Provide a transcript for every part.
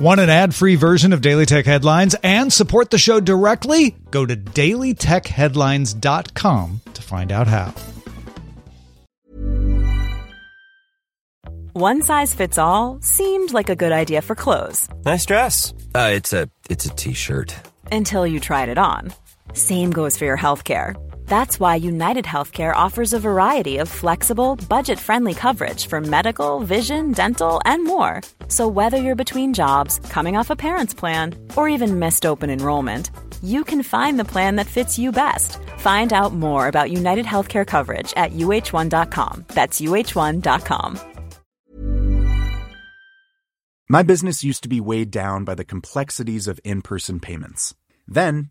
Want an ad free version of Daily Tech Headlines and support the show directly? Go to dailytechheadlines.com to find out how. One size fits all seemed like a good idea for clothes Nice dress. Uh, it's a it's a t-shirt. until you tried it on. Same goes for your healthcare. That's why United Healthcare offers a variety of flexible, budget friendly coverage for medical, vision, dental, and more. So, whether you're between jobs, coming off a parent's plan, or even missed open enrollment, you can find the plan that fits you best. Find out more about United Healthcare coverage at uh1.com. That's uh1.com. My business used to be weighed down by the complexities of in person payments. Then,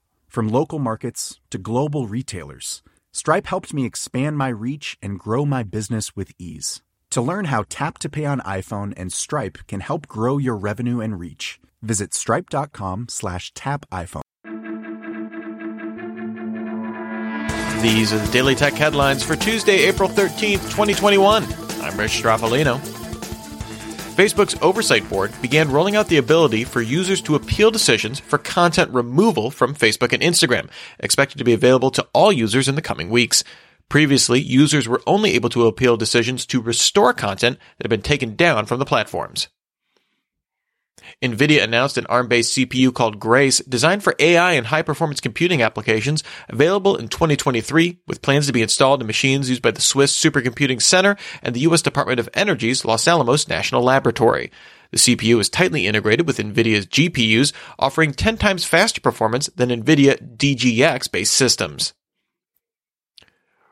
From local markets to global retailers, Stripe helped me expand my reach and grow my business with ease. To learn how Tap to Pay on iPhone and Stripe can help grow your revenue and reach, visit stripe.com slash tap iPhone. These are the Daily Tech headlines for Tuesday, April 13th, 2021. I'm Rich Stroffolino. Facebook's Oversight Board began rolling out the ability for users to appeal decisions for content removal from Facebook and Instagram, expected to be available to all users in the coming weeks. Previously, users were only able to appeal decisions to restore content that had been taken down from the platforms. NVIDIA announced an ARM based CPU called Grace, designed for AI and high performance computing applications, available in 2023, with plans to be installed in machines used by the Swiss Supercomputing Center and the U.S. Department of Energy's Los Alamos National Laboratory. The CPU is tightly integrated with NVIDIA's GPUs, offering 10 times faster performance than NVIDIA DGX based systems.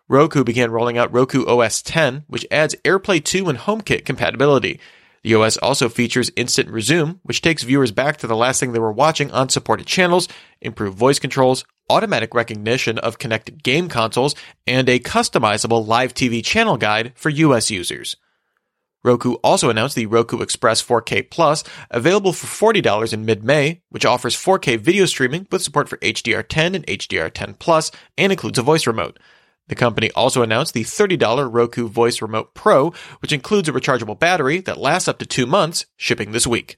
Roku began rolling out Roku OS 10, which adds AirPlay 2 and HomeKit compatibility. The OS also features Instant Resume, which takes viewers back to the last thing they were watching on supported channels, improved voice controls, automatic recognition of connected game consoles, and a customizable live TV channel guide for US users. Roku also announced the Roku Express 4K Plus, available for $40 in mid-May, which offers 4K video streaming with support for HDR10 and HDR10 Plus, and includes a voice remote. The company also announced the $30 Roku Voice Remote Pro, which includes a rechargeable battery that lasts up to two months, shipping this week.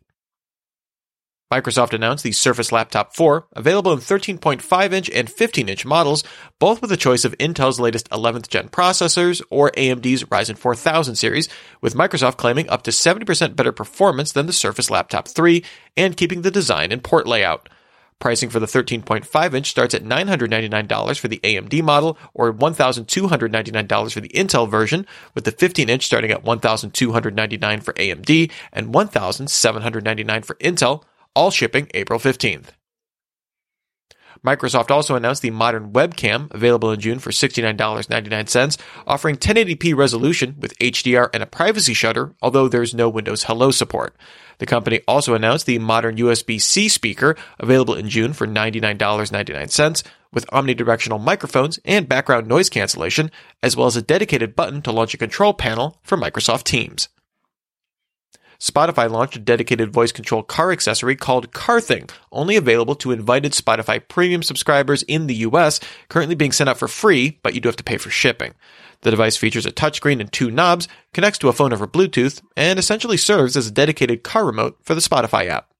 Microsoft announced the Surface Laptop 4, available in 13.5 inch and 15 inch models, both with a choice of Intel's latest 11th gen processors or AMD's Ryzen 4000 series, with Microsoft claiming up to 70% better performance than the Surface Laptop 3 and keeping the design and port layout. Pricing for the 13.5 inch starts at $999 for the AMD model or $1,299 for the Intel version, with the 15 inch starting at $1,299 for AMD and $1,799 for Intel, all shipping April 15th. Microsoft also announced the modern webcam, available in June for $69.99, offering 1080p resolution with HDR and a privacy shutter, although there's no Windows Hello support. The company also announced the modern USB C speaker, available in June for $99.99, with omnidirectional microphones and background noise cancellation, as well as a dedicated button to launch a control panel for Microsoft Teams. Spotify launched a dedicated voice control car accessory called CarThing, only available to invited Spotify premium subscribers in the US, currently being sent out for free, but you do have to pay for shipping. The device features a touchscreen and two knobs, connects to a phone over Bluetooth, and essentially serves as a dedicated car remote for the Spotify app.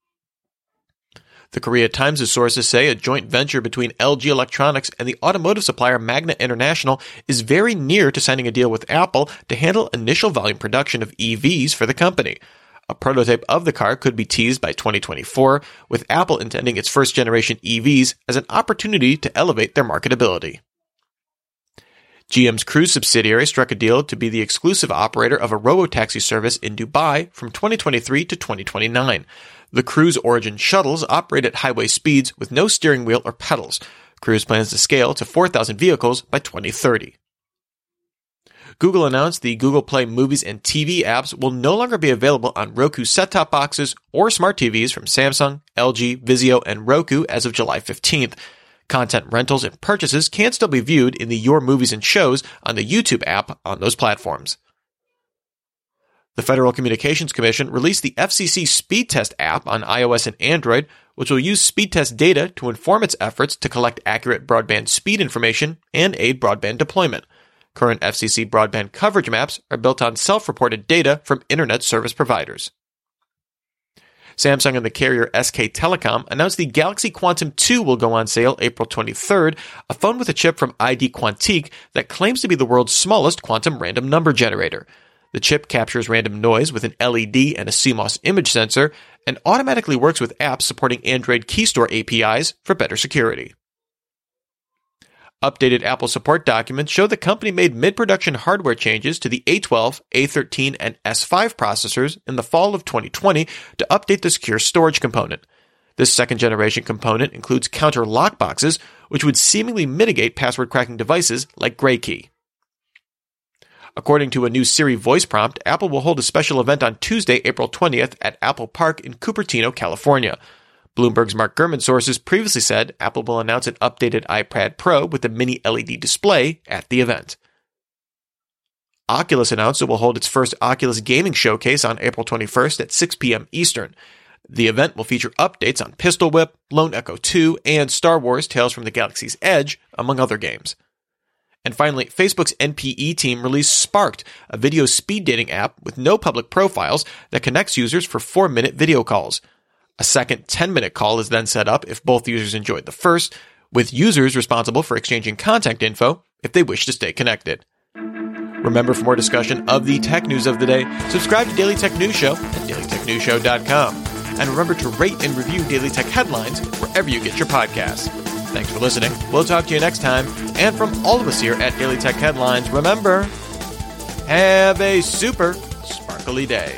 The Korea Times' sources say a joint venture between LG Electronics and the automotive supplier Magna International is very near to signing a deal with Apple to handle initial volume production of EVs for the company. A prototype of the car could be teased by 2024, with Apple intending its first generation EVs as an opportunity to elevate their marketability. GM's Cruise subsidiary struck a deal to be the exclusive operator of a robo-taxi service in Dubai from 2023 to 2029. The Cruise Origin shuttles operate at highway speeds with no steering wheel or pedals. Cruise plans to scale to 4,000 vehicles by 2030. Google announced the Google Play Movies and TV apps will no longer be available on Roku set-top boxes or smart TVs from Samsung, LG, Vizio, and Roku as of July 15th. Content rentals and purchases can still be viewed in the Your Movies and Shows on the YouTube app on those platforms. The Federal Communications Commission released the FCC Speed Test app on iOS and Android, which will use speed test data to inform its efforts to collect accurate broadband speed information and aid broadband deployment. Current FCC broadband coverage maps are built on self-reported data from internet service providers. Samsung and the carrier SK Telecom announced the Galaxy Quantum 2 will go on sale April 23rd, a phone with a chip from ID Quantique that claims to be the world's smallest quantum random number generator. The chip captures random noise with an LED and a CMOS image sensor and automatically works with apps supporting Android Keystore APIs for better security. Updated Apple support documents show the company made mid production hardware changes to the A12, A13, and S5 processors in the fall of 2020 to update the secure storage component. This second generation component includes counter lock boxes, which would seemingly mitigate password cracking devices like GrayKey. According to a new Siri voice prompt, Apple will hold a special event on Tuesday, April 20th at Apple Park in Cupertino, California. Bloomberg's Mark Gurman sources previously said Apple will announce an updated iPad Pro with a mini LED display at the event. Oculus announced it will hold its first Oculus gaming showcase on April 21st at 6 p.m. Eastern. The event will feature updates on Pistol Whip, Lone Echo 2, and Star Wars Tales from the Galaxy's Edge, among other games. And finally, Facebook's NPE team released Sparked, a video speed dating app with no public profiles that connects users for four minute video calls. A second 10 minute call is then set up if both users enjoyed the first, with users responsible for exchanging contact info if they wish to stay connected. Remember, for more discussion of the tech news of the day, subscribe to Daily Tech News Show at dailytechnewsshow.com. And remember to rate and review Daily Tech headlines wherever you get your podcasts. Thanks for listening. We'll talk to you next time. And from all of us here at Daily Tech Headlines, remember, have a super sparkly day.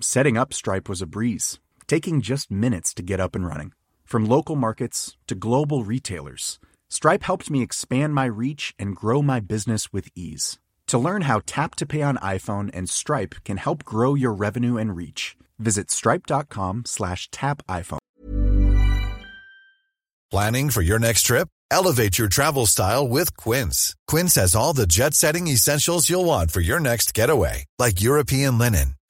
Setting up Stripe was a breeze, taking just minutes to get up and running. From local markets to global retailers, Stripe helped me expand my reach and grow my business with ease. To learn how Tap to Pay on iPhone and Stripe can help grow your revenue and reach, visit stripe.com slash tap iPhone. Planning for your next trip? Elevate your travel style with Quince. Quince has all the jet setting essentials you'll want for your next getaway, like European linen,